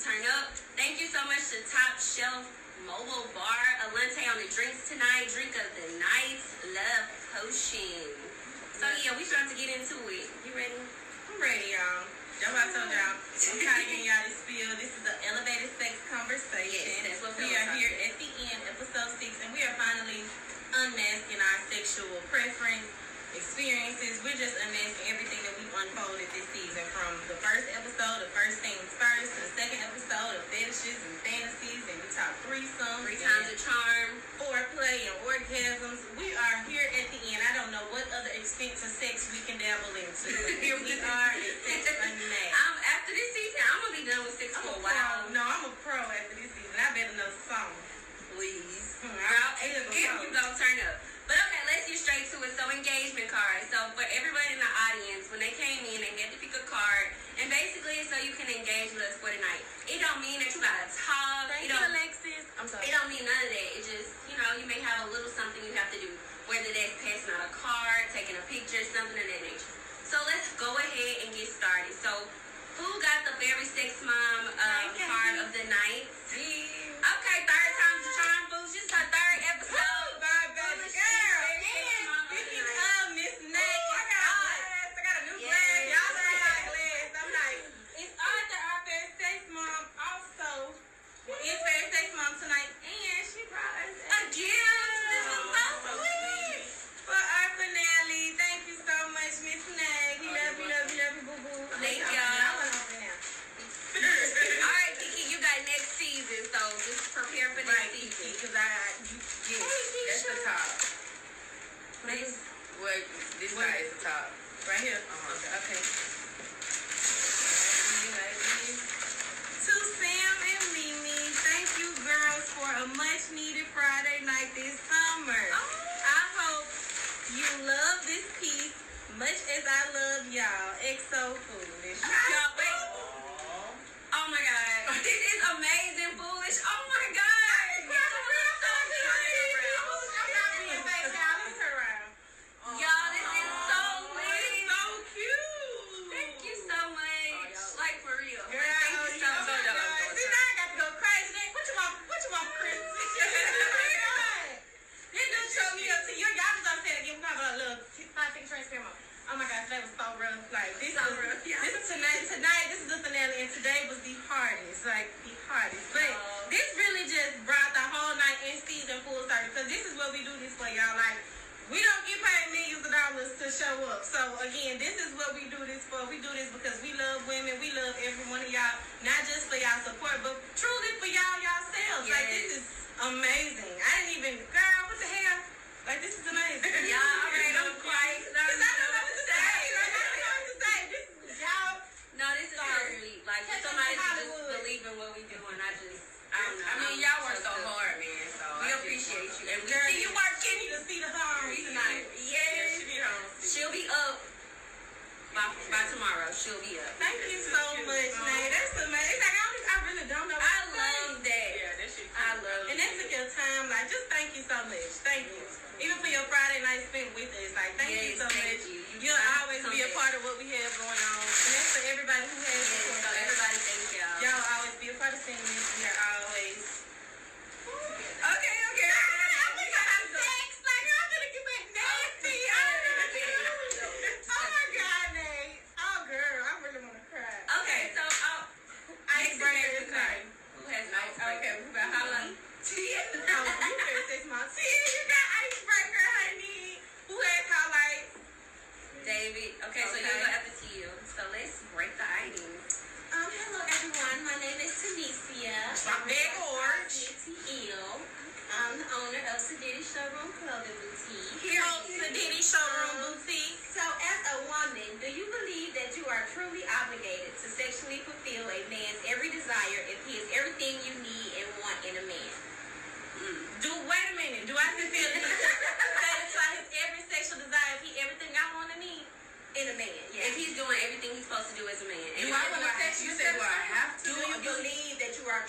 turn up. Thank you so much to Top Shelf Mobile Bar. Alente on the drinks tonight. Drink of the night. Love potion. So yeah, we starting to get into it. You ready? I'm ready, y'all. That's what I told y'all. I'm kind of getting y'all to spill. This is the elevated sex conversation. Yes, we are here at the end, episode six, and we are finally unmasking our sexual preference experiences. We're just unmasking everything that we unfolded this season from the first episode, the first things first, to the second episode of fetishes and fantasies, and we talk threesomes, three times a charm, foreplay, and orgasms. We are here at the end. I don't know what other extent of sex we can dabble into. here we are at Sex Unmasked. I'm, after this season, I'm going to be done with sex I'm for a while. No, I'm a pro after this season. I better know the song. Please. Hmm, Girl, and, If you don't turn up. But okay, let's get straight to it. So engagement cards. So for everybody in the audience, when they came in, they had to pick a card, and basically, so you can engage with us for the night. It don't mean that you gotta talk. Thank you, Alexis. I'm sorry. It don't mean none of that. It just, you know, you may have a little something you have to do, whether that's passing out a card, taking a picture, something of that nature. So let's go ahead and get started. So who got the very sex mom um, card of the night? Yeah. Okay, third time's a charm, boo. This is her third episode. Bye, baby oh, girl.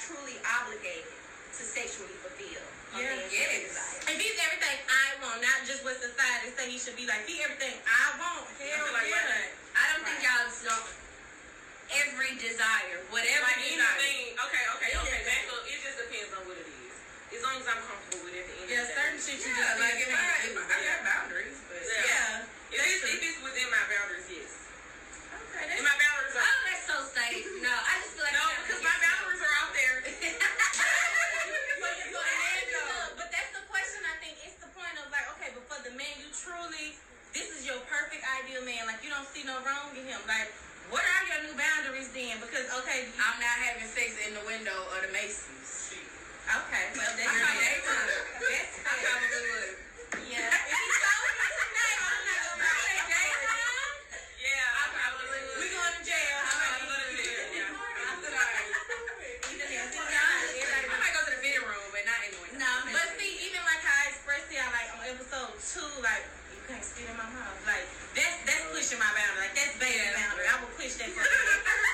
Truly obligated to sexually fulfill. a Yeah. man's Yes. desire. If he's everything I want, not just what society say he should be like, he everything I want. Hell feel like yeah. why not? I don't think y'all don't. Every desire, whatever Like desire. anything. Okay, okay, okay. Anything. That's a- it just depends on what it is. As long as I'm comfortable with it. at the end Yeah, certain day. shit you Yeah, just like can't if I, do. if I, I got boundaries, but Yeah. yeah. If That's it's, if it's within my boundaries, yes. Okay, And that's my boundaries are Oh, safe. No, I just feel like no, because my boundaries are out there. But that's the question. I think it's the point of like, okay, but for the man, you truly, this is your perfect ideal man. Like you don't see no wrong in him. Like, what are your new boundaries then? Because okay, I'm not having sex in the window of the Macy's. okay, well that's your would. That's I probably would. Yeah. If he told me tonight, I'm not gonna say daytime. Yeah, I probably would. We going to jail. I might go to jail. Yeah. I'm sorry. Everybody- I might go to the fitting room, but not in the window. No, but see, even like how I expressed it, like on episode two, like you can't spit in my mouth. Like that's that's pushing my boundary. Like that's that's boundary. I will push that for you.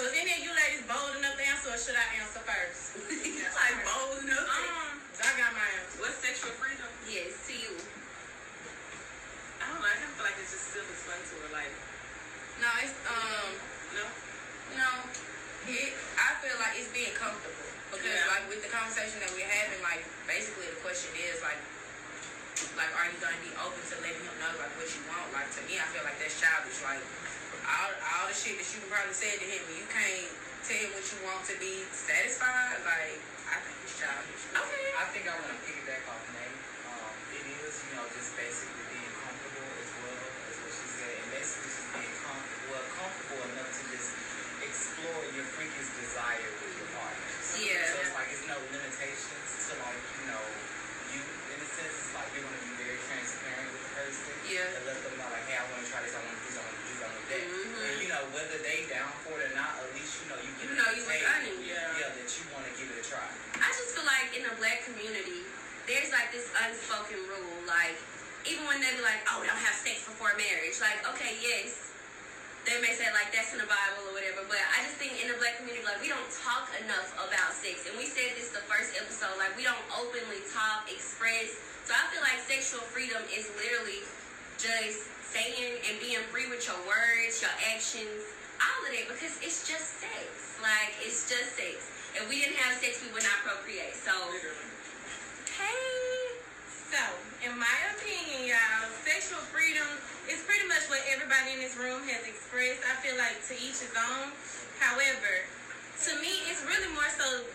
So is any of you ladies bold enough to answer, or should I answer first? It's like bold enough. Um, I got my answer. What's sexual freedom? Yes, to you. I don't know. I kind of feel like it's just still explained to her. Like, No, it's, um, no. no. It, I feel like it's being comfortable. Because, Yeah. like, with the conversation that we're having, like, basically the question is, like, like, are you going to be open to letting him know, like, what you want? Like, to me, I feel like that's childish. Like, all, all the shit that you probably said to him, you can't tell him what you want to be satisfied. Like, I think it's childish. Okay. I think I want to piggyback off Nate. Um, it is, you know, just basically being comfortable as well as what she said, and basically just being comfortable, well, comfortable enough to just explore your freakiest desire with your partner. Yeah. So it's like it's no limitations to like, you know, you in a sense it's like you're gonna be very transparent with the person. Yeah. And let them know like, hey, I want to try this, I want to do this, I want to do this, I want to do that. Mhm. And you know, whether they down for it or not, at least you know you get You know you was table, earning. Yeah. yeah, that you want to give it a try. I just feel like in the black community, there's like this unspoken rule, like even when they be like, "Oh, don't have sex before marriage," like, okay, yes, they may say like that's in the Bible or whatever, but I just think in the black community, like we don't talk enough about sex, and we said this the first episode, like we don't openly talk, express. So I feel like sexual freedom is literally just saying and being free with your words, your actions, all of that, because it's just sex. Like it's just sex. If we didn't have sex, we would not procreate. So, hey, So, in my opinion, y'all, sexual freedom is pretty much what everybody in this room has expressed. I feel like to each his own. However, to me, it's really more so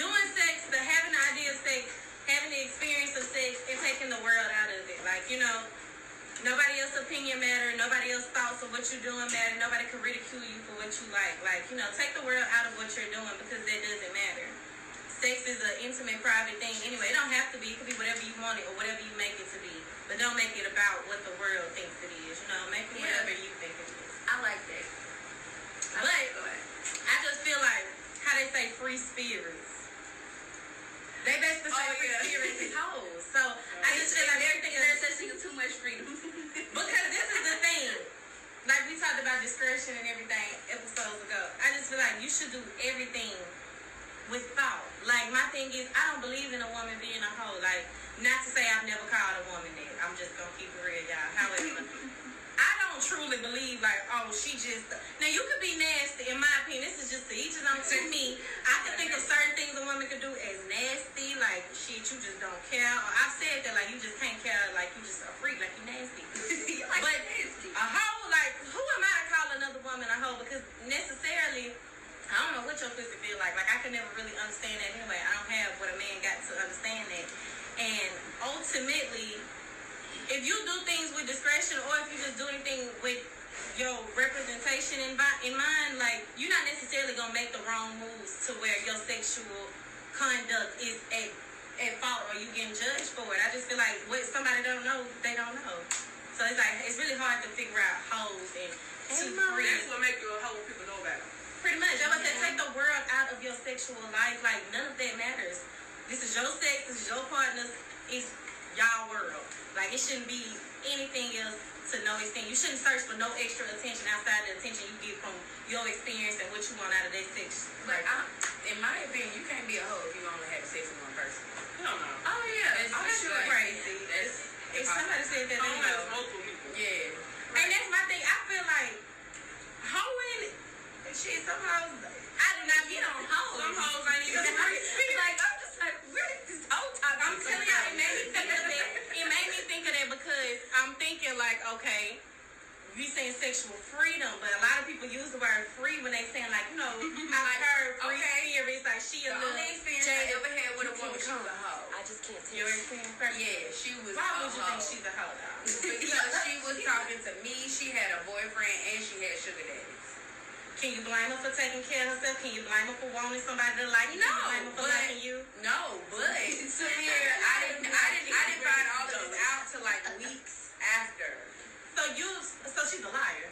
doing sex, the having the idea of sex, having the experience of sex, and taking the world out of it. Like you know, nobody else's opinion matter. Nobody else's thoughts of what you're doing matter. Nobody can ridicule you for what you like. Like you know, take the world out of what you're doing because that doesn't matter. Sex is an intimate, private thing anyway. It don't have to be. It could be whatever you want it or whatever you make it to be. But don't make it about what the world thinks it is. You know, make it Yeah. whatever you think it is. I like that. I But like. I just feel like how they say free spirits. They basically oh, say Oh, free yeah. spirits is hoes. So I just feel like everything is too much freedom. because this is the thing. Like we talked about discretion and everything episodes ago. I just feel like you should do everything with thought. Like my thing is I don't believe in a woman being a hoe. Like not to say I've never called a woman that. I'm just gonna keep it real, y'all. However, I don't truly believe like, oh, she just now you could be nasty. In my opinion, this is just to each his own. To me, I can think of certain things a woman could do as nasty, like shit, you just don't care. Or I've said that like you just can't care, like you just a freak, like you nasty. Like but nasty. a hoe, like who am I to call another woman a hoe? Because necessarily. I don't know what your pussy feel like. Like I could never really understand that anyway. I don't have what a man got to understand that. And ultimately, if you do things with discretion or if you just do anything with your representation in, in mind, like you're not necessarily gonna make the wrong moves to where your sexual conduct is at, at fault or you getting judged for it. I just feel like what somebody don't know, they don't know. So it's like it's really hard to figure out hoes and two free. That's what make you a hoe people know about it. Pretty much. I was say take the world out of your sexual life. Like none of that matters. This is your sex. This is your partner's. It's y'all world. Like it shouldn't be anything else to no extent. You shouldn't search for no extra attention outside the attention you get from your experience and what you want out of that sex. But I, in my opinion, you can't be a hoe if you only have sex with one person. Hell no. Oh yeah, That's oh, that's sure. crazy. That's If somebody said that, Home they know. multiple people. Yeah. And that's my thing. I feel like hoeing, shit. Some hoes, I do not get on hoes. Some hoes ain't even like I'm just like, where is this whole topic? I'm telling y'all, it made me think of that. It made me think of that because I'm thinking like, okay, we saying sexual freedom, but a lot of people use the word free when they saying like, you know, I've heard free Okay. spirits, like she a The little only experience I ever had with a woman, she was a hoe. I just can't Your experience? Yeah, she was Why would you hoe. think she's a hoe? though? because she was talking to me, she had a boyfriend, and she had sugar daddies. Can you blame her for taking care of herself? Can you blame her for wanting somebody to like you? Can No, you blame her for but- liking you? No, but Samir, I didn't, I didn't, I didn't find all of this out till like weeks after. So you, so she's a liar.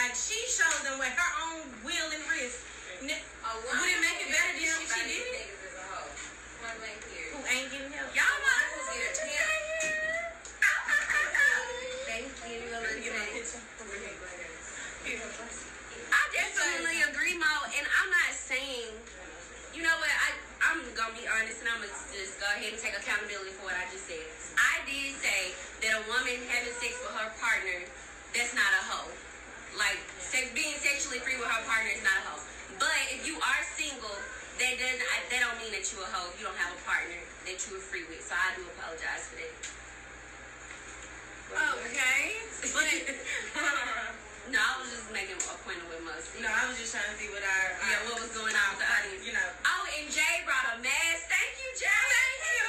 Like she shows them with her own will and risk. Would it make it better than if she did it? Who ain't getting help? Y'all know who's it. Thank you. I definitely agree, Mo, and I'm not saying, you know what, I, I'm gonna be honest and I'm gonna just go ahead and take accountability for what I just said. I did say that a woman having sex with her partner, that's not a hoe. Like, sex, being sexually free with her partner is not a hoe. But if you are single, that doesn't, I, that don't mean that you a hoe. You don't have a partner that you are free with. So I do apologize for that. Okay. But No, I was just making a point what most. no, I was just trying to see what our, Yeah, what was going on with the audience? you know. Oh, and Jay brought a mask. Thank you, Jay. Thank you,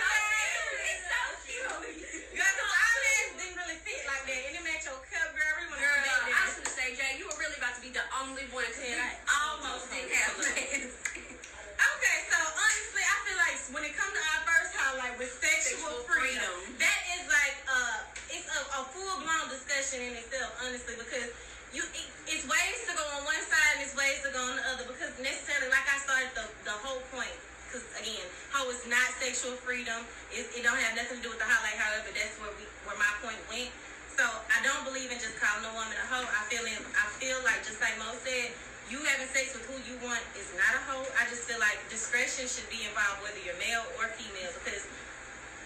It's so cute. Girl, the eyelids didn't really fit like that. And it matched your cup, girl. We went Girl, back I there. was gonna say, Jay, you were really about to be the only one Yeah, almost didn't have masks. Okay, so honestly, I feel like when it comes to our first highlight with sexual, Sexual freedom, freedom. that is like uh, it's a, a full blown discussion in itself, honestly, because you it, it's ways to go on one side and it's ways to go on the other. Because necessarily, like I started the the whole point. Because again, how it's not sexual freedom. It, it don't have nothing to do with the highlight. However, that's where we where my point went. So I don't believe in just calling a woman a hoe. I feel in, I feel like just like Mo said, you having sex with who you want is not a hoe. I just feel like discretion should be involved whether you're male or female because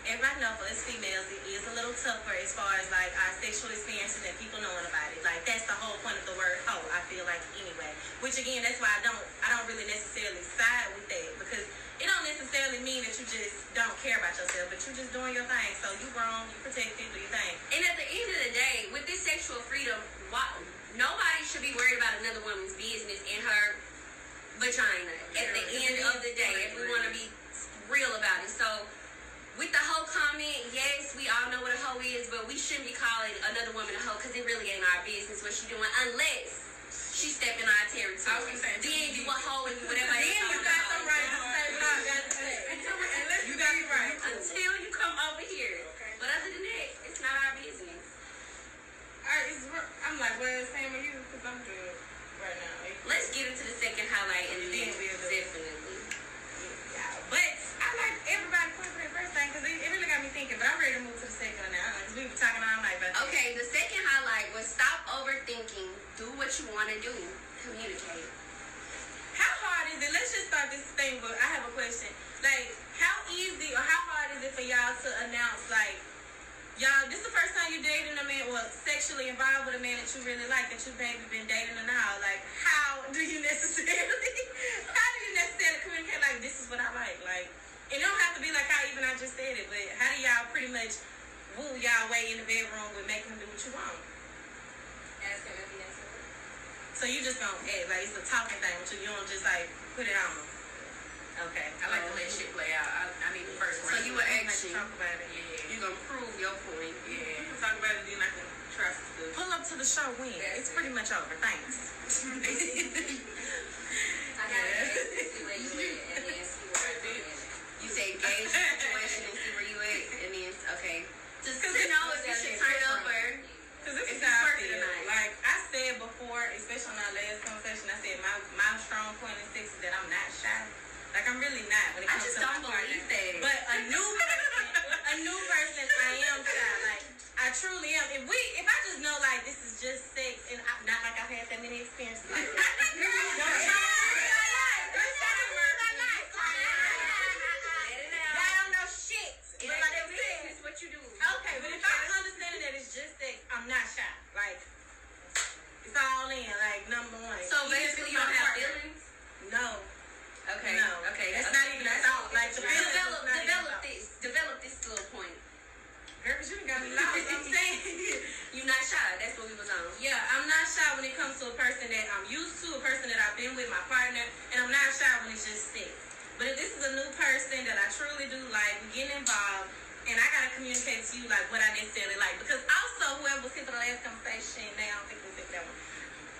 everybody knows for us females it is a little tougher as far as like our sexual experiences and people knowing about it. Like that's the whole point of the word hoe, I feel like anyway. Which again that's why I don't I don't really necessarily side with that because necessarily mean that you just don't care about yourself, but you're just doing your thing. So you grown, you protected, do your thing. And at the end of the day, with this sexual freedom, why, nobody should be worried about another woman's business in her vagina. At the end of the day, if we want to be real about it. So, with the whole comment, yes, we all know what a hoe is, but we shouldn't be calling another woman a hoe because it really ain't our business what she doing unless she step in our territory. I was saying, then you hoe and whatever. Then you got some right to say what you got to say. You got it right. Until you come over here. But other than that, it's not our business. Alright, I'm like, well, same with you because I'm good right now. Let's get into the second highlight and then we'll definitely. Yeah, but I like everybody point for first thing because it, it really got me thinking. But I'm ready to move to the second one now because we were talking all night about that. Okay, the second highlight was stop overthinking. Do what you want to do. Communicate. How hard is it? Let's just start this thing. But I have a question. Like, how easy or how hard is it for y'all to announce like? Y'all, this is the first time you're dating a man, well, sexually involved with a man that you really like, that you maybe been dating or now. Like, how do you necessarily, how do you necessarily communicate like, this is what I like? Like, and it don't have to be like how even I just said it, but how do y'all pretty much woo y'all in the bedroom with making him do what you want? Ask him if he has So you just gonna act like it's a talking thing with you. You don't just like put it on. Okay. I like to let shit play out. I, I need the first So you were Like to talk about it. Yeah. You're going to prove your point. You Yeah. can talk about it, then I can try some stuff. Pull up to the show when it's pretty much over. Thanks. I got to see where you at and then see where I'm at. You say gauge the situation and see where you at and then, okay. Just to know if you should turn up or... Cause this If is how I it's working feel. Not. Like I said before, especially on our last conversation, I said my my strong point in sex is that I'm not shy. Like I'm really not when it I comes just to don't my partner. believe that. But a new person, a new person, I am shy. Like I I truly am. If we, if I just know like this is just sex, and I, not like I've had that many experiences. Like, I don't know shit. It But ain't like I your said, business what you do. Okay, but if I'm understanding that it's just sex, I'm not shy. Like, it's all in. Like, number one. So basically, you don't have feelings. No. Okay. No. Okay. That's not even a thought. Like, the feelings develop, is not even a develop this, develop this to a point. Girl, you got me lost. I'm saying. you're not shy. That's what we was on. Yeah, I'm not shy when it comes to a person that I'm used to, a person that I've been with, my partner, and I'm not shy when it's just sex. But if this is a new person that I truly do like, we getting involved, and I gotta communicate to you like what I necessarily like. Because also, whoever was here for the last conversation, they don't think we think that one.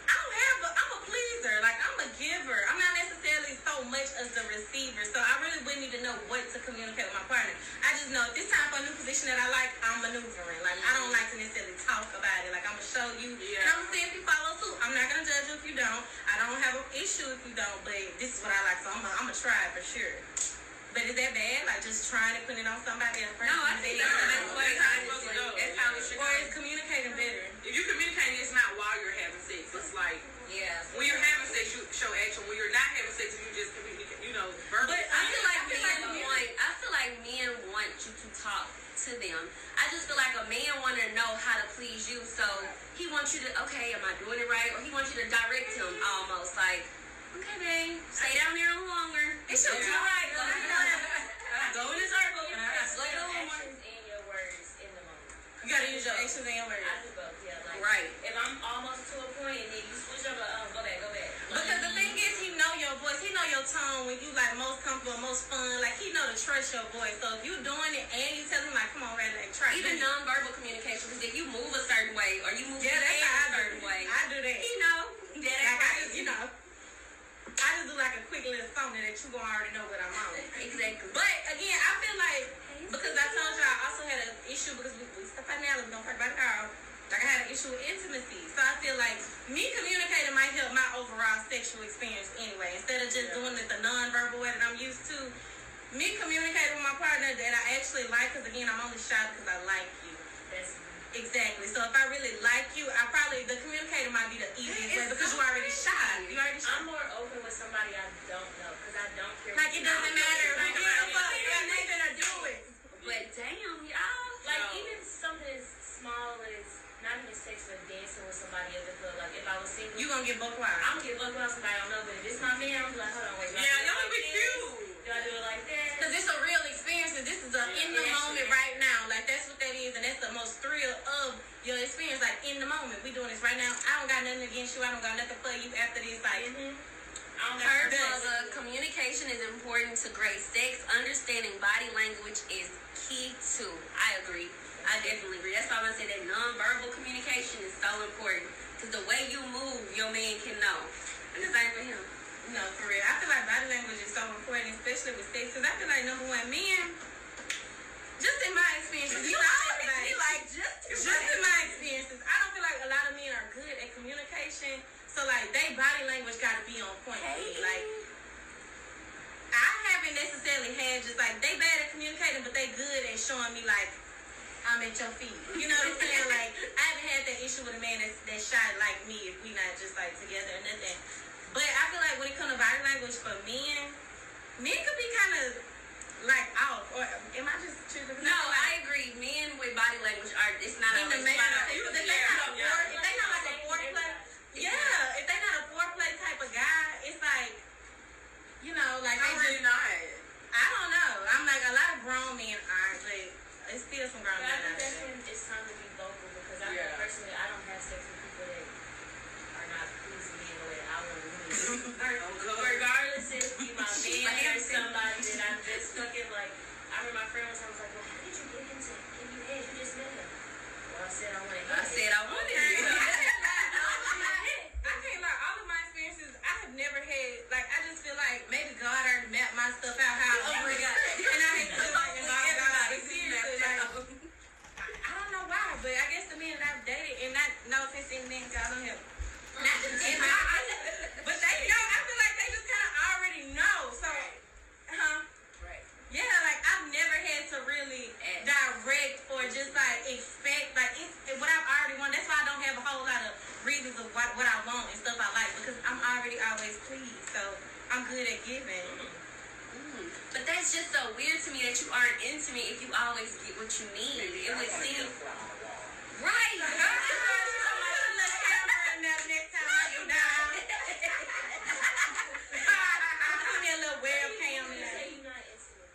I don't have a, I'm a pleaser. Like, I'm a giver. I'm not necessarily so much as the receiver. So I really wouldn't need to know what to communicate with my partner. I just know if it's time for a new position that I like, I'm maneuvering. Like, I don't like to necessarily talk about it. Like, I'm going to show you. And I'm going to see if you follow suit. I'm not going to judge you if you don't. I don't have an issue if you don't. But this is what I like. So I'm going to try it for sure. But is that bad? Like, just trying to put it on somebody else first? No, I think that's the best way. That's how it's supposed to go. That's how it should Or go. is communicating better? If you communicate, it's not while you're having sex. It's like Yeah. when you're having sex, you show action. When you're not having sex, you just communicate. You know, verbal. But I feel like I feel men like want. I feel like men want you to talk to them. I just feel like a man want to know how to please you, so he wants you to. Okay, am I doing it right? Or he wants you to direct him almost like, okay, babe, stay down there a little longer. It's your Yeah. yeah. right. Go, go in the circle. You Slow put your down. actions oh and your words in the moment. You got to use your actions and your words. I do both, yeah. Like, Right. If I'm almost to a point and then you switch up, like, go back, go back. Because the thing is, he know your voice. He know your tone when you like most comfortable, most fun. Like he know to trust your voice. So if you doing it and you tell him like, come on, Red, like try. Even nonverbal communication, because if you move a certain way or you move Yeah, your that's head how do certain way, I do that. he know that Like ain't I right. just, you know, I just do like a quick little something that you gonna already know what I'm on. Exactly. But again, I feel like because I told y'all I also had an issue because we, we stuff right now. We don't talk about it all. Like I had an issue with intimacy, so I feel like me communicating might help my overall sexual experience anyway. Instead of just doing it the non-verbal way that I'm used to, me communicating with my partner that I actually like. Because again, I'm only shy because I like you. That's Exactly. So if I really like you, I probably the communicator might be the easiest way because you already shy. You already shy. I'm more open with somebody I don't know because I don't care. Like it doesn't matter. Like, gives a fuck? You got nothing to do it. But damn, y'all. like No. even something as small as not even sex but dancing with somebody at the club. Like if I was single, You gonna get both wild. I'm gonna get lucky with somebody I don't know. But if it's my man, I'm like, hold on, wait. yeah, y'all like be this? cute. Do I do it like that? Cause it's a real experience and this is a in the moment right now. Like that's what that is and that's the most thrill of your experience. Like in the moment. We doing this right now. I don't got nothing against you. I don't got nothing for you after this. Like Mm-hmm. I Her got mother, communication is important to great sex. Understanding body language is key too. I agree. I definitely agree. That's why I'm gonna say that nonverbal communication is so important. Cause the way you move, your man can know. And the same for him. No, for real. I feel like body language is so important, especially with sex. Cause I feel like number one, men, just in my experiences, you not everybody. like just Just in my experiences, I don't feel like a lot of men are good at communication. So like, they body language got to be on point. me. Like, I haven't necessarily had just like they bad at communicating, but they good at showing me like I'm at your feet. You know what I'm saying? like I haven't had that issue with a man that's that's shy like me if we not just like together or nothing. But I feel like when it comes to body language for men, men could be kind of like off. Or am I just tripping? No, I agree. Men with body language are it's not in the man. If they not a fore, if they not like a foreplay, yeah. If they not a foreplay type of guy, it's like, you know, like I'm they really just. not. I don't know. I'm like a lot of grown men it's still some grown But I think that's when it's time to be vocal because I Yeah. personally I don't have sex with people that are not pleasing me in the way that I want to please. Regardless if you my man or somebody that I'm just fucking like. I remember my friend was I was like, well, how did you get into to give you head? You just met him. Well, I said I want to. I said I wanted Okay. and I, I, but they know. I feel like they just kind of already know. So, huh? Right. Yeah, like I've never had to really direct or just like expect like it's what I've already wanted. That's why I don't have a whole lot of reasons of what, what I want and stuff I like because I'm already always pleased. So I'm good at giving. Mm-hmm. Mm-hmm. But that's just so weird to me that you aren't into me if you always get what you need. Maybe it would seem right. Girl, why I'm little camera in there next time I go down. Put me a little webcam in there. Say you're not intimate.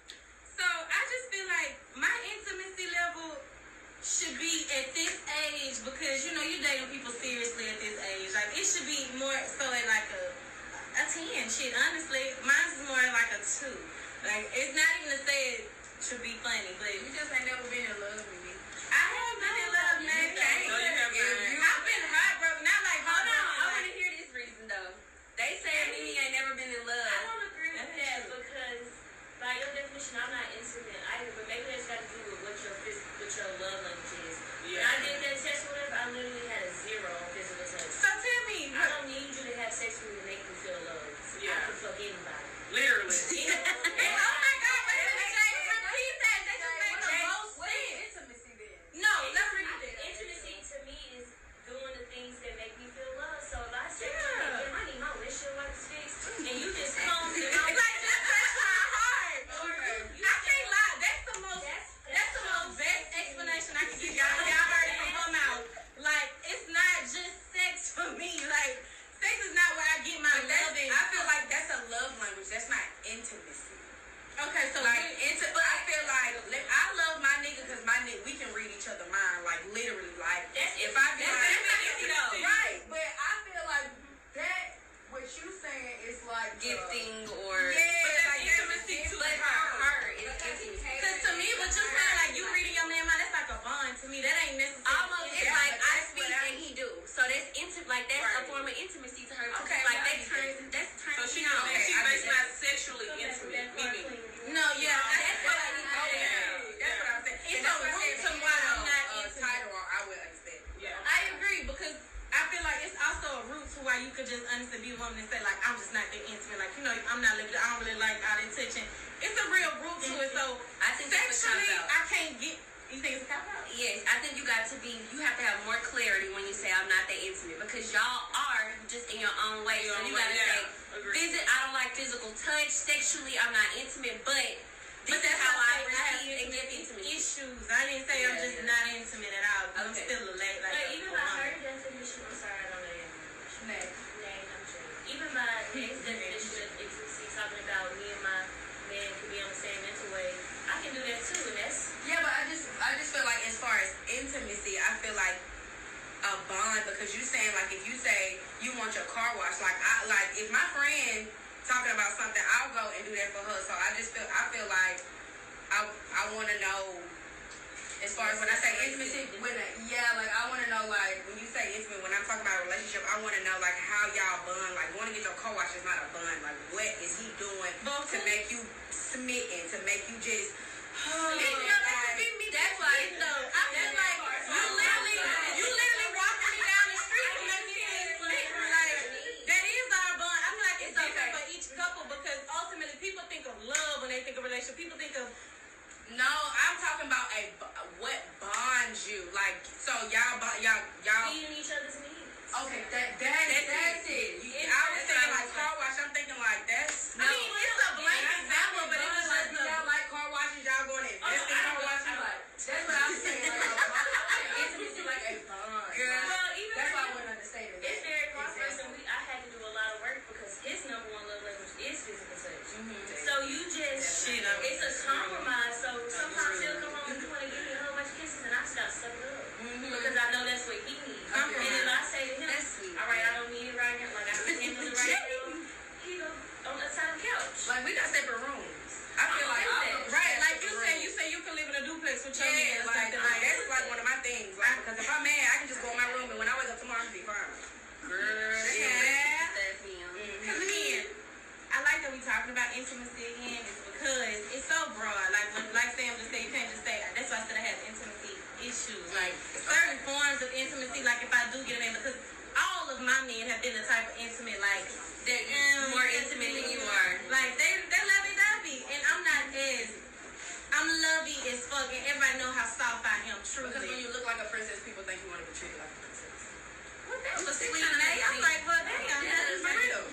So I just feel like my intimacy level should be at this age because you know you dating people seriously at this age. Like it should be more so at like a a ten. Shit, honestly, mine's more like a two. Like it's not even to say it should be funny, but You just ain't never been in love with me. I have been in love, man. You can't. No, you have If not. you- I've been heartbroken, not like Hold on, I heartbroken. want to like- hear this reason though. They say Mimi ain't never been in I love. don't agree with that because by your I'm not intimate either. But maybe that's got to do with what your what your love language is. When Yeah. I did that test, or whatever, I literally had a zero on physical touch. So tell me, I don't need you to have sex with me to make me feel love. I can fuck anybody. Literally. oh my God, wait a minute, Jay, repeat that. That just made the most What sense. is intimacy then? No, let's repeat that. Intimacy to me is doing the things that make me feel love. So if I say, Yeah. yeah. I need my windshield wipers fixed, and you just come and It's like just touch my heart. I can't lie. That's the most. That's the most best explanation I can give y'all. Y'all heard it from her mouth. Like it's not just sex for me. Like sex is not where I get my But that's, love in. I feel like that's a love language. That's not intimacy. Okay, so Like we- into, but I feel like li- I love my nigga because my nigga we can read each other mind. Like literally, like That's- if I be that's like, intimacy though. right? But I feel like that what you saying is like uh, Gifting or Yeah, But that's like intimacy that's to but her. for her, it's intimacy. Cause to me, what you saying, like you reading your man mind, that's like a bond to me. That ain't necessarily. Almost, it's Yeah, like but I that's speak what I- and he do. So that's intimate. Like that's a Right. form of intimacy to her. too. Okay, like well, that I turns. That's So turns she me on. okay, she I basically get not sexually intimate. Mimi. No, yeah, that's, That's what what I I need. need to Okay. hear. That's what I'm saying. It's And that's a why I root said to if why you I'm know, not uh, intimate. title, I would understand. Yeah. I agree because I feel like it's also a root to why you could just honestly be a woman and say like I'm just not that intimate. Like you know I'm not looking. I don't really like all that touching. It's a real root to it. So I think sexually. I can't get. You think it's a cop out? Yes, I think you got to be. You have to have more clarity when you say I'm not that intimate because y'all are just in your own way. Your so own you way, gotta yeah. say, Agreed. visit. I don't like physical touch. Sexually, I'm not intimate, but this But is that's how I I, say receive and give intimate issues. I didn't say I'm just yeah. not intimate at all. I'm still a late like. But a even by woman. her definition, I'm sorry, I don't know your definition. Name, I'm sure. Even by his definition of intimacy, talking about me and my man could be on the same mental wave, I can do that too, that's Yeah, but I just I just feel like as far as intimacy, I feel like a bond because you saying like if you say you want your car washed, like I like if my friend talking about something, I'll go and do that for her. So I just feel I feel like I I want to know as far as when I say intimacy, when I, yeah, like I want to know like when you say intimate, when I'm talking about a relationship, I want to know like how y'all bond. Like going to get your car washed is not a bond. Like what is he doing to make you smitten, to make you just. That's why it's so. I feel like you literally, you literally walking me down the street and make me feel slick. Like that is our bond. I'm like it's It's different for each couple because ultimately people think of love when they think of relationship. People think of No, I'm talking about a b- what bonds you. Like so, y'all, bo- y'all, y'all. meeting each other's needs. Okay, that that that's, it. You, I was thinking like car wash. I'm thinking like that's. I mean, it's a blank example, but it was like just a y'all like car washes. Y'all going to invest in car washes. Like that's what I'm saying. Like, a bond. intimacy like a bond. Girl, Like, well, even that's why I wouldn't understand it. It's very cross person. We I had to do a lot of work because his number one love language is physical touch. Mm-hmm. So you just Shit, I'm- it's a compromise. So sometimes he'll come home and you want to give me a whole bunch of kisses and I just gotta suck it up mm-hmm. because I know that's what he needs. Compromise. And if I say to him, sweet. all right, I don't need it right now, like I can handle it right now, he go on the side of the couch. Like we got separate rooms. I feel like I I like right. Like you said, you say you can live in with your Yeah, or like, like that's like one of my things. Like because if I'm mad, I can just go in my room and when I wake up tomorrow, I'm be fine. Girl, Yeah. Me. um, Because again, I like that we talking about intimacy again. Is because it's so broad. Like when, like Sam just said, you can't just say. That's why I said I have intimacy issues. Like certain forms of intimacy. Like if I do get a man, because all of my men have been the type of intimate, like They're mm, more intimate than you are. Like they they lovey dovey, and I'm not as. I'm lovey as fuck, and everybody know how soft I am. Truly, because when you look like a princess, people think you want to be treated like a princess. Well, that's a sweet name. I'm like, well, damn, that's for real.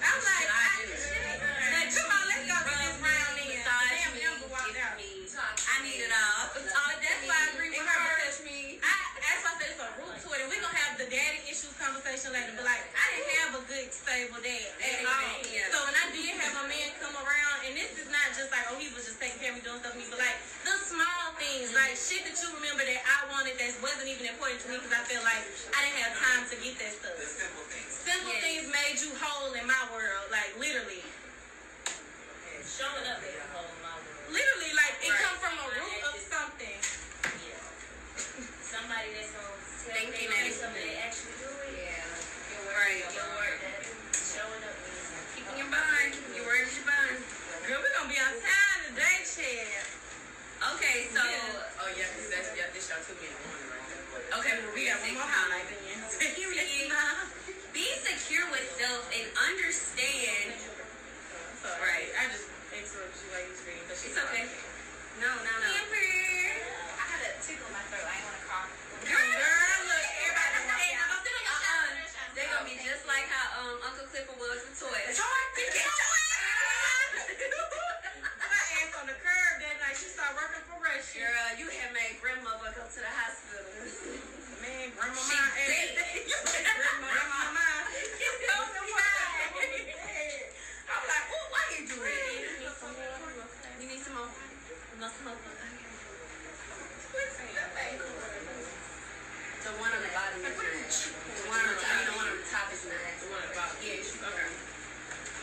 I'm like, I, I, come on, let's go get this round in. Damn, Amber walked out. I need it all. Uh, that's why I agree with her. Me. I, that's why I said it's a root to it. And we're going to have the daddy issues conversation later. But, like, I didn't have a good, stable dad at all. So, when I did have a man come around, and this is not just like, oh, he was just taking care of me, doing stuff for me, but, like, the small things, like, shit that you remember that I wanted that wasn't even important to me because I felt like I didn't have time to get that stuff. The simple things. Simple yes. things made you whole in my world, like, literally. Showing up made you whole in my world. Literally it Right. come from a root of something. Yeah. Somebody that's gonna tell Thank they you, gonna Nanny. do something, they actually do it. Yeah. Right. Your word, that showing up means Keeping your bond. Your word is your bond. Girl, we gonna be on time today, Chad. Okay, so Oh yeah, because that's yeah, this y'all two minute warning right there. okay, We got one more highlight then. You ready, Mom? Be secure with self and understand. Sorry. Right. I just interrupted you while you was reading. but she It's okay. No, no, no. I had a tickle in my throat. I ain't want to cough. Girl, look, everybody Hey, say, I'm gonna- uh-uh. They're gonna be just like how um Uncle Clifford was with toys. My ass on the curb that night. She started working for Russia. Girl, you have made grandmother go to the hospital. Man, grandma my big. Grandma my. I'm like, oh, why you do that? You need some more? No smoke. The the bottom is The one on the top. The one on the top is not. The one on the bottom. Yeah, it's- okay.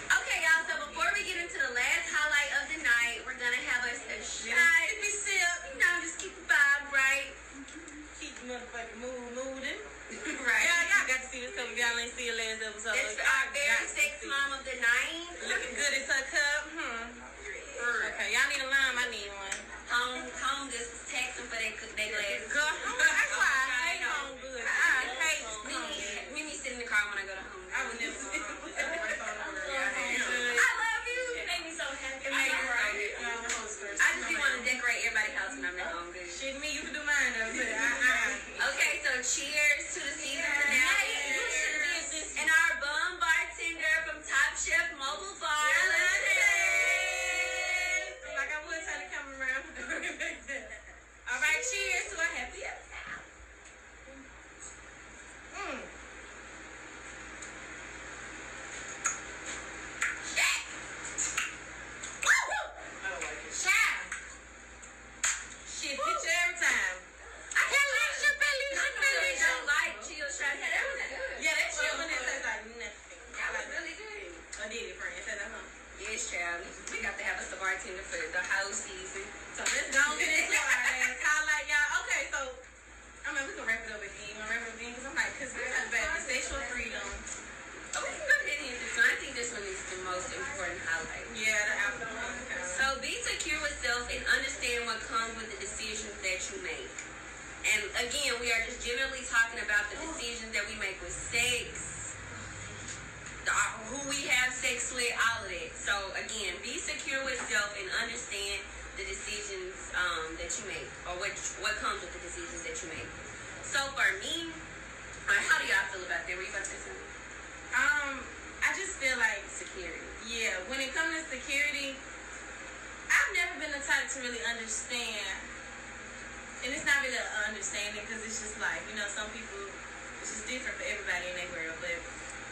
Okay, y'all. So before we get into the last highlight of the night, we're gonna have us a shot. Be sip. You know, just keep the vibe right. Keep the motherfucking mood moving. right. Y'all, y'all got to see this couple. Y'all ain't see the last episode. That's Y'all our very got to sex see. mom of the night. Looking good as her cup. Hmm. Okay, y'all need a lime. I need one. Home, home just was texting for their their glasses. Girl, that's why I hate home good. I hate home Mimi, good. Mimi sit in the car when I go to home. I would never sit with I her. love you. It made me so happy. It made me I just be want to decorate everybody's house when I'm at home. Good. Shit, me, you can do mine though. But I, I, Okay, so cheers to the season finale. You should have did this. And our bum bartender from Top Chef Mobile Bar. Like I would turn the camera around. All right, cheers to a happy episode. Mm. Shit. Woo woo. Shine. Shit, hit you every time. I can't let you believe I don't like chill shots. That was good. Yeah, that chill when it tastes like nothing. That was really good. I did it, friend. Say that, huh? Yes, child. We got to have us a bartender for the whole season. So let's go get into our last highlight, y'all. Okay, so I mean we can wrap it up at the end. Wanna wrap it up at the end? Cause I'm like, cause we're not back to sexual freedom. Oh, we can go ahead and end this one. I think this one is the most important highlight. Yeah, the album. Okay. So be secure with self and understand what comes with the decisions that you make. And generally talking about the decisions that we make with sex, who we have sex with, all of that. So again, be secure with self and understand the decisions um, that you make, or what what comes with the decisions that you make. So for me, uh, how do y'all feel about that? Were you about to say? Um, I just feel like Security. yeah, when it comes to security, I've never been the type to really understand. And it's not really an understanding because it's just like, you know, some people, it's just different for everybody in their world. But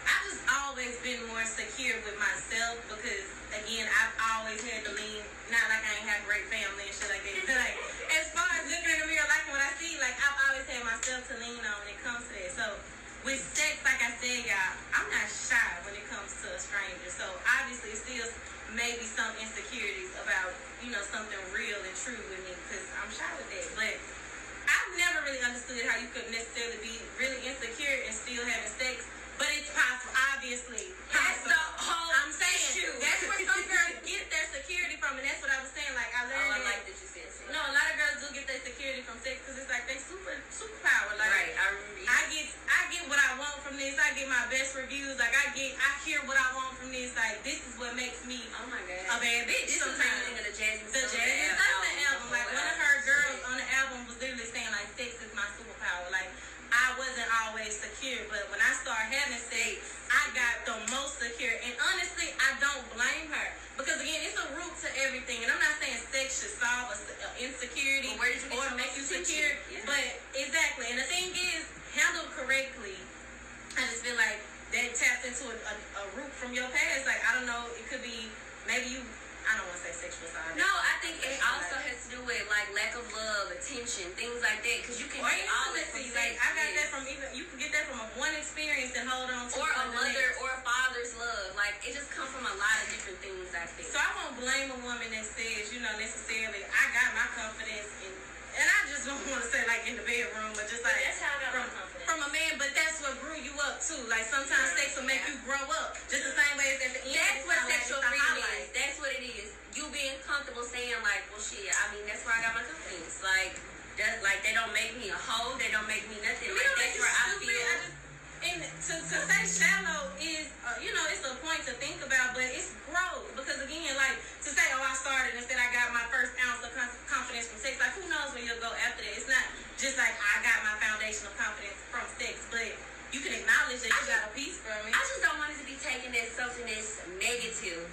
I've just always been more secure with myself because, again, I've always had to lean, not like I ain't have great family and shit like that. But like, as far as looking in the mirror, liking what I see, like, I've always had myself to lean on when it comes to that. So, with sex, like I said, y'all, I'm not shy when it comes to a stranger. So, obviously, still maybe some insecurities about, you know, something real and true with me because I'm shy with that. But I've never really understood how you could necessarily be really insecure and still having sex. But it's possible, obviously. That's the whole I'm saying issue. that's where some girls get their security from, and that's what I was saying. Like I learned. Oh, I like that you said. No, a lot of girls do get their security from sex because it's like they super superpower. Like Right, I remember. I get I get what I want from this. I get my best reviews. Like I get I hear what I want from this. Like this is what makes me Oh my god. a bad bitch. This sometimes. making the Jazmine The Jazmine Sullivan album, like one of her girls on the album was literally saying like sex is my superpower. Like I wasn't always secure, but when I started having sex, I got the most secure. And honestly, I don't blame her because again, it's a root to everything. And I'm not saying sex should solve a, a uh, insecurity did you get or make you secure, Yeah. but exactly. And the thing is, handled correctly, I just feel like that tapped into a, a, a root from your past. Like I don't know, it could be maybe you. I don't want to say sexual side. No, I think it also has to do with like lack of love, attention, things like that, because you can Or get all that from sex. Like I got that from even you can get that from a one experience and hold on to or a mother or a father's love. Like it just comes from a lot of different things. I think. So I won't blame a woman that says, you know, necessarily I got my confidence in and I just don't want to say like in the bedroom, but just But like that's how I got from, my confidence. From a man, but that's what grew you up too. Like sometimes sex will make you grow up. Just the same way as at the end. That's what not like sexual freedom is. That's what it is. You being comfortable saying like, well, shit. I mean, that's where I got my confidence. Like, that, like they don't make me a hoe. They don't make me nothing. Like that's where I feel. I just, and to, to say shallow is, uh, you know, it's a point to think about, but it's growth. Because again, like, to say, oh, I started and said I got my first ounce of confidence from sex, like, who knows when you'll go after that? It's not just like I got my foundation of confidence from sex, but you can acknowledge that you got a piece from it. I just don't want it to be taken as something that's negative.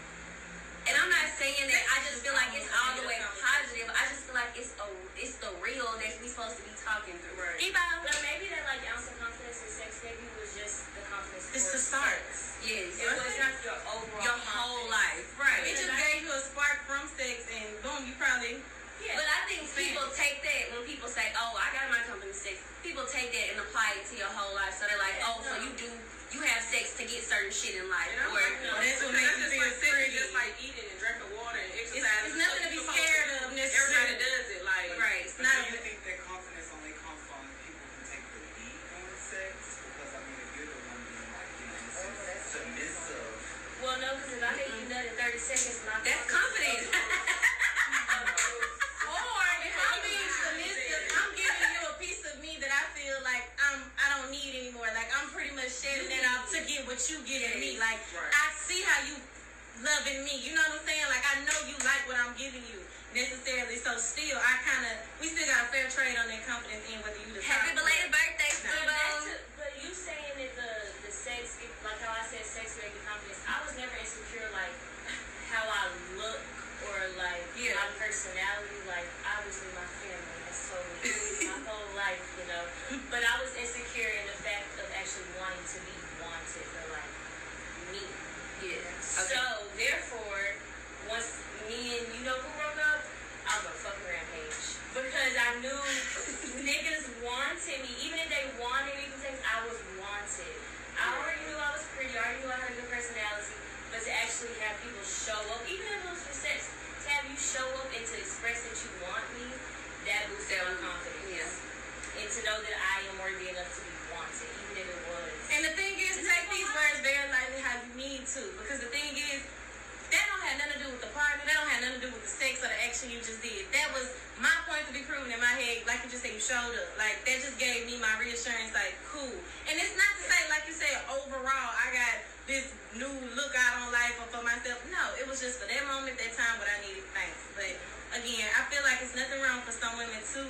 And I'm not saying that I just feel like it's all the way positive. I just feel like it's a, it's the real that we supposed to be talking through. Right. Eva? But maybe that like ounce of confidence in sex maybe was just the confidence. It's the start. sex. Yes. It was not your overall. Your whole confidence. life. Right. It just gave you a spark from sex, and boom, you probably. Yeah. But I think people take that when people say, "Oh, I got my company sex." People take that and apply it to your whole life. So they're like, "Oh, so you do you have sex to get certain shit in life?" And I'm Or like, no, that's what makes that's you just feel like pretty. just like eating and drinking water and exercising. it's nothing to be scared of Everybody does it. Like, right. It's But not. do you think that confidence only comes from people who take the lead on sex? Because I mean, if you're the one being like, you know, in a sense, submissive. Well, no, because if I hit you nut in 30 seconds, my That's confidence. Or if I'm being submissive, I'm giving you a piece of me that I feel like I'm I don't need anymore. Like I'm pretty much shedding that off to get what you giving me. Like Right. I see how you loving me. You know what I'm saying? Like I know you like what I'm giving you necessarily. So still, I kind of we still got a fair trade on that confidence in whether you Happy belated birthday, But, Stubo. that's to, but you saying that the, the sex, like how I said sex gave me confidence, I was never insecure like how I look or like Yeah. my personality. Like obviously my family has told me my whole life, you know. But I was insecure in the fact of actually wanting to be wanted or like me. Yeah. So therefore, once me and you know who broke up, I was a fucking rampage because I knew niggas wanted me. Even if they wanted me for sex, I was wanted. I already knew I was pretty. I already knew I had a good personality. But to actually have people show up, even if it was for sex, to have you show up and to express that you want me, that boosted my confidence. Yeah. And to know that I am worthy enough to be wanted, even if it was. And the thing is, take these words very lightly how you need to. Because the thing is, that don't have nothing to do with the partner. That don't have nothing to do with the sex or the action you just did. That was my point to be proven in my head. Like you just said, you showed up. Like that just gave me my reassurance. Like cool. And it's not to say, like you said, overall I got this new look out on life or for myself. No, it was just for that moment, that time, what I needed. Thanks. But again, I feel like it's nothing wrong for some women to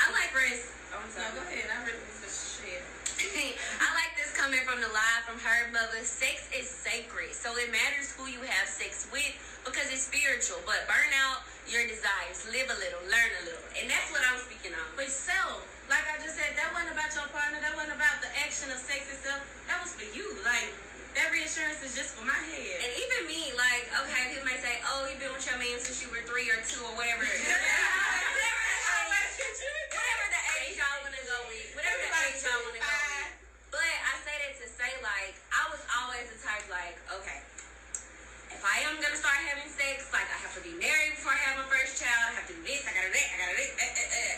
I like express. I'm No, go ahead. I really was just shit. I like this coming from the live from her mother. Sex is sacred, so it matters who you have sex with because it's spiritual. But burn out your desires, live a little, learn a little, and that's what I'm speaking on. But self, like I just said, that wasn't about your partner. That wasn't about the action of sex itself. That was for you. Like that reassurance is just for my head. And even me, like, okay, people may say, "Oh, you've been with your man since you were three or two or whatever." whatever the age y'all wanna go with, whatever the age y'all wanna go with. But I say that to say, like, I was always the type, like, okay, if I am gonna start having sex, like, I have to be married before I have my first child. I have to do this. I gotta do that. I gotta do that. eh, eh, eh.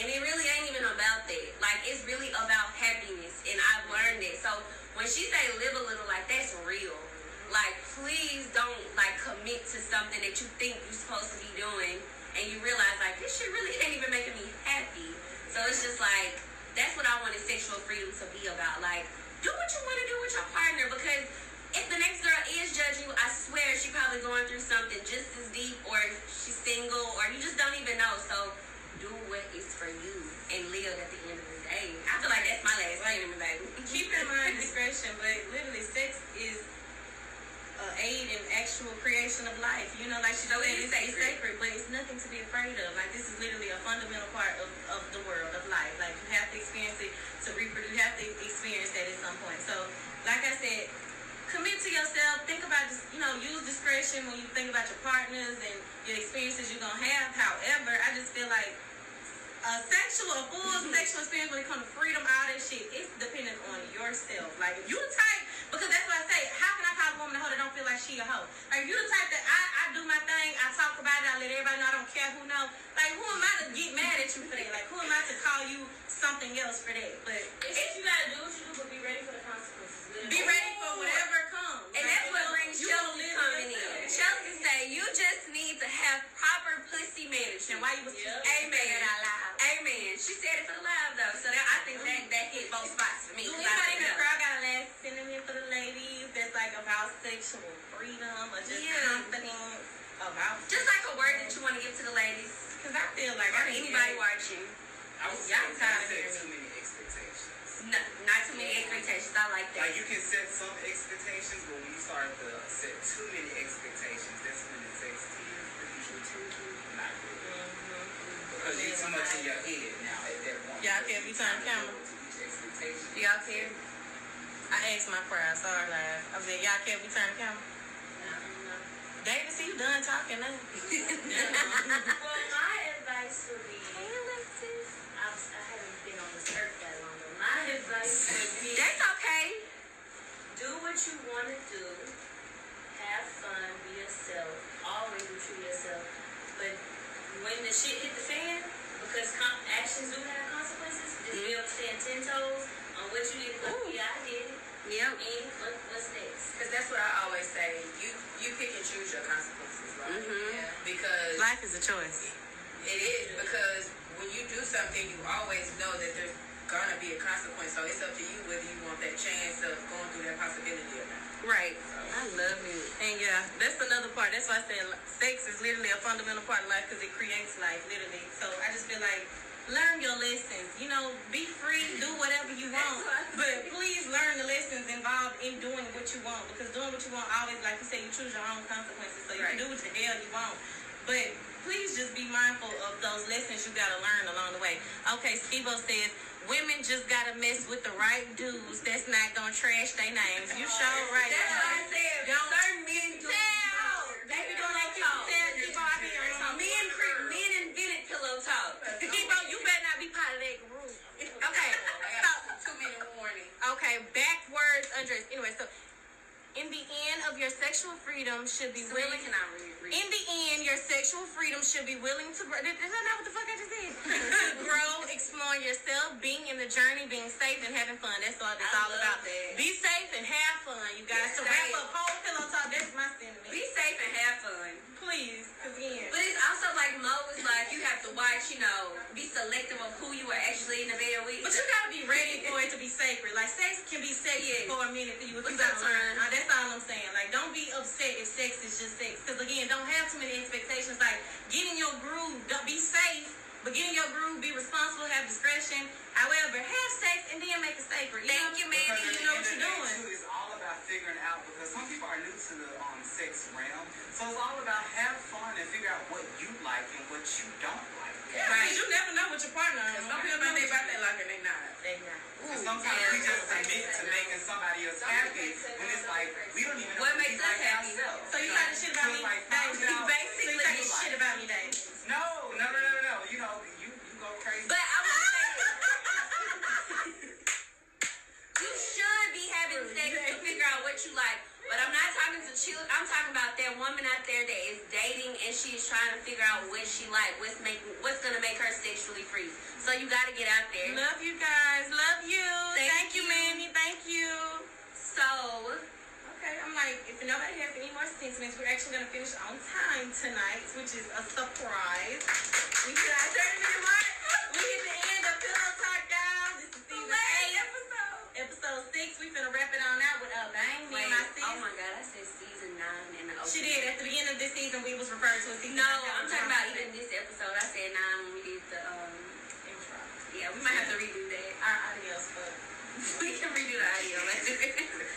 And it really ain't even about that. Like, it's really about happiness, and I've learned it. So when she say live a little, like, that's real. Like, please don't like commit to something that you think you're supposed to be doing, and you realize like this shit really ain't even making me happy. So it's just like that's what I wanted sexual freedom to be about. Like, do what you want to do with your partner because if the next girl is judging you, I swear she probably going through something just as deep, or she's single, or you just don't even know. So do what is for you and live at the end of the day. I feel like that's my last statement, baby. Keep in mind discretion, but literally, sex uh, aid in actual creation of life. You know, like she So said, it is it's, it's sacred. but it's nothing to be afraid of. Like this is literally a fundamental part of, of the world of life. Like you have to experience it to reproduce. You have to experience that at some point. So, like I said, commit to yourself. Think about just you know use discretion when you think about your partners and your experiences you're gonna have. However, I just feel like a sexual, a full sexual experience when it comes to freedom, all that shit, it's dependent on yourself. Like, if you type, because that's what I say, how can I call a woman a hoe that don't feel like she a hoe? Like, you the type that I, I do my thing, I talk about it, I let everybody know I don't care who know. Like, who am I to get mad at you for that? Like, who am I to call you something else for that? But It's just you gotta do what you do, but be ready for the consequences. be ready for whatever comes. And Like, that's you what brings gonna Chelsea coming in. yourself. Chelsea say you just need to have proper pussy management. Why you was Yeah. saying Amen. out loud? Amen. She said it for the live though, so that, I think that that hit both spots for me. Do 'cause I anybody in think the that- crowd got a last sentiment for the ladies that's like about sexual freedom or just Yeah. confidence about Just like a word that you want to give to the ladies Because I feel like or I need anybody watching. I was say Y'all tired of set hearing too many expectations. No, not too many expectations. I like that. Like you can set some expectations, but when you start to set too many expectations, that's when the sex tears not good. Mm-hmm. Because you're too much in your head now at that point. Y'all care if you turn the camera? To reach y'all care? I asked my crowd, sorry live. I said, y'all care if we turn the camera? Mm-hmm. David, see you done talking now. Well, my advice would be, I'm, I haven't been on this earth that long, but my advice would be, That's okay. do what you want to do, have fun, be yourself, always be true to yourself. But when the shit hit the fan, because com- actions do have consequences, just be able to stand ten toes on what you did. Look, Ooh. yeah, I did it. Yep. And what, what's next? Because that's what I always say. You you pick and choose your consequences, right? Mhm. Yeah. Because Life is a choice. it is. Because when you do something, you always know that there's gonna be a consequence. So it's up to you whether you want that chance of going through that possibility or not. Right. I love it. And yeah, that's another part. That's why I said sex is literally a fundamental part of life because it creates life, literally. So I just feel like learn your lessons. You know, be free, do whatever you want. But please learn the lessons involved in doing what you want because doing what you want always, like you say, you choose your own consequences. So you Right. can do what the hell you want. But please just be mindful of those lessons you gotta learn along the way. Okay, Skibo says women just gotta mess with the right dudes that's not gonna trash their names. You sure right. That's what I said. Don't Certain men do. tell. They be doing that pillow talk. Skibo, I be around. Men, cre- men invented pillow talk. Skibo, you better not be part of that group. Okay, so too many warnings. Okay, backwards undress. Anyway, so in the end of your sexual freedom should be Really willing. cannot read. read. In the end, your sexual freedom should be willing to grow. Is that not what the fuck I just said? to grow, exploring yourself, being in the journey, being safe and having fun. That's all it's I all about. that. Be safe and have fun, you guys. Yeah, to say wrap up whole pillow talk, that's my sentiment. Be safe and have fun. Please, cause again. But it's also like Mo was like, you have to watch, you know, be selective of who you are actually in the bed with. But you gotta be ready for it to be sacred. Like sex can be sacred Yes. for a minute for you. If you What's up, gotta learn. Twan? Uh, that's all I'm saying. Like don't be upset if sex is just sex. Because again, don't have too many expectations. Like get in your groove. Don't be safe. But get in your groove, be responsible, have discretion. However, have sex and then make it sacred. Thank you, man. You know what you're of the day, doing. Too, It's all about figuring out because some people are new to the um, sex realm. So it's all about have fun and figure out what you like and what you don't like. Yeah, Right. 'cause you never know what your partner is. Some people think they about that like and they not. They not. Because sometimes we just commit to making somebody else happy when it's like we don't even know What we makes us like happy? ourselves. So you talking shit about me, So, like, Dave? find You out basically what you talking like. shit about me, Dave. No, no, no, no, no, no. You know, you you go crazy. But I want to say you should be having sex to figure out what you like. But I'm not talking to children. I'm talking about that woman out there that is dating and she's trying to figure out what she like, what's making, what's gonna make her sexually free. So you got to get out there. Love you guys. Love you. Thank Thank, you, you. Manny. Thank you. So Okay, I'm like, if nobody has any more sentiments, we're actually gonna finish on time tonight, which is a surprise. We our 30 minute mark. We hit the end of Pillow Talk, guys. This is season eight, episode six. We finna wrap it on out with a bang. Me wait, and my oh sis. my god, I said season nine and the She opening. did at the beginning of this season. We was referred to as season. No, nine. I'm talking about even this episode. I said nine when we did the um. intro. Yeah, we might have to redo that. Our audios, but we can redo the audio.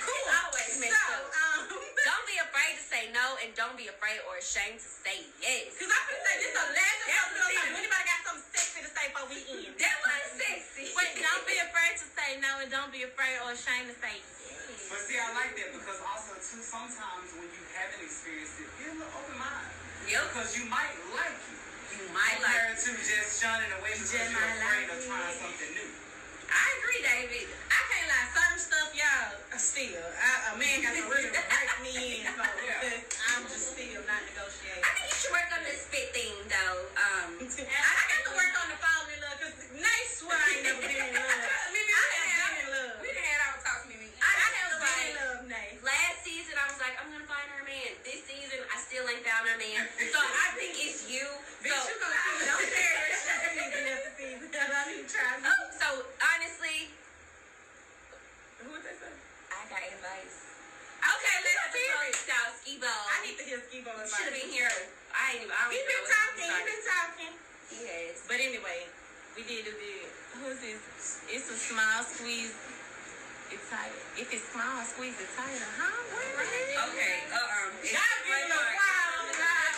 cool. It always So, messed up. um, Don't be afraid to say no, and don't be afraid or ashamed to say yes. Cause I'm gonna say this is the last That's episode. the of anybody got something sexy to say before we end? That was sexy. Wait, don't be afraid to say no and don't be afraid or ashamed to say yes. But see, I like that because also too sometimes when you haven't experienced it, be a little open mind. Yep. Because you might like it. You might I like. her too, just shunning away because Just you're might afraid like of trying something new. I agree, David. I can't lie, certain stuff, y'all, still. I, a man got to really break me in, so Yeah. I'm just still not negotiating. I think you should work on this fit thing, though. Um, I, I got to work on the falling in love because nice swear I ain't never been in love. I we have done been in love. We done had our talks, Mimi. I, I have feel been in like- love, nice. last season, I was like, I'm gonna find her man. This season, I still ain't found her man. So I think it's you. Bitch, So, you gonna see, don't share your shit with me the next season. I need to try oh, so honestly, Who would that? I got advice. Okay, let's hear it. Out, ski ball. I need to hear Skibo advice. Should have been here. I ain't even. I He been talking, he been talking. He has. But anyway, we did a bit. who's this? It's a small squeeze. It's tighter. If it's small, squeeze it tighter. Huh? What the hell? Okay. Uh um. Y'all a quiet on the live.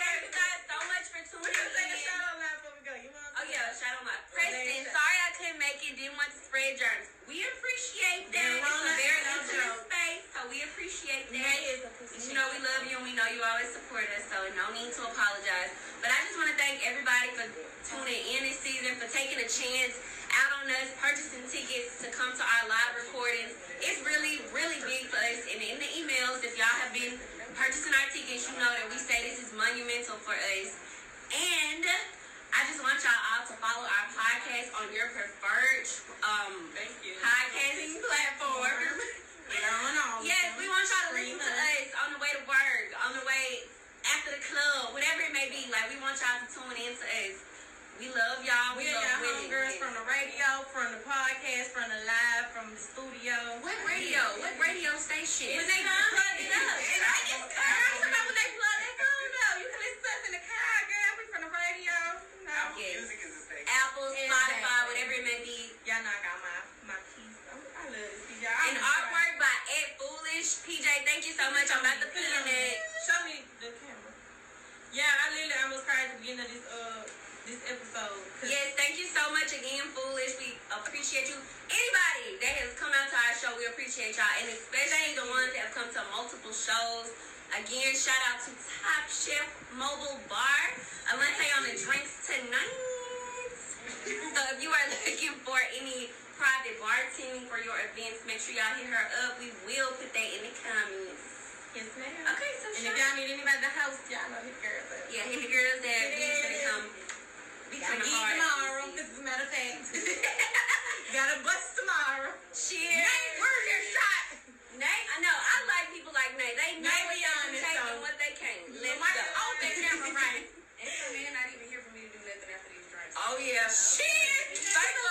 Thank you guys so much for tuning a in. shot on live before we go. You want? Oh yeah, shout out my Preston. Sorry I couldn't make it. Didn't want to spread germs. We appreciate that. It's a very intimate space, so we appreciate that. A. You know we love you and we know you always support us, so no need to apologize. But I just want to thank everybody for tuning in this season, for taking a chance out on us, purchasing tickets to come to our live recordings. It's really, really big for us. And in the emails, if y'all have been purchasing our tickets, you know that we say this is monumental for us. And I just want y'all all to follow our podcast on your preferred um, Thank you. podcasting platform. Get on on. Yes, we want y'all to listen to us on the way to work, on the way after the club, whatever it may be. Like we want y'all to tune in to us. We love y'all. We We are your homegirls from the radio, from the podcast, from the live, from the studio. What radio? What radio station? When they plug it up. I just I'm talking about when they plug that phone up. You can listen to us in the car, girl. We from the radio. No. Apple Yes. Music is a station. Apple. Spotify, whatever it may be. Y'all know I got my, my keys. I love this. Y'all. And artwork by Ed Foolish. PJ, thank you so much. I'm about to put it in it. Show me the camera. Yeah, I literally almost cried at the beginning of this uh this episode. Yes, thank you so much again, Foolish. We appreciate you. Anybody that has come out to our show, we appreciate y'all. And especially the ones that have come to multiple shows. Again, shout out to Top Chef Mobile Bar. Alente on the drinks tonight. So if you are looking for any private bartending for your events, make sure y'all hit her up. We will put that in the comments. Yes, ma'am. Okay, so And shout if y'all need anybody to host, y'all know his girls up. Yeah, hit the girls that we gonna come. We Y'all coming need hard. tomorrow, because as a matter of fact, gotta bust tomorrow. Cheers. Nate, where's your shot? Nate, I know. I like people like Nate. They know Nate what they can take though. and what they can't. Let's Mark, go. oh, that camera right. And some men not even here for me to do nothing after these drinks. Oh yeah. Cheers! Thank the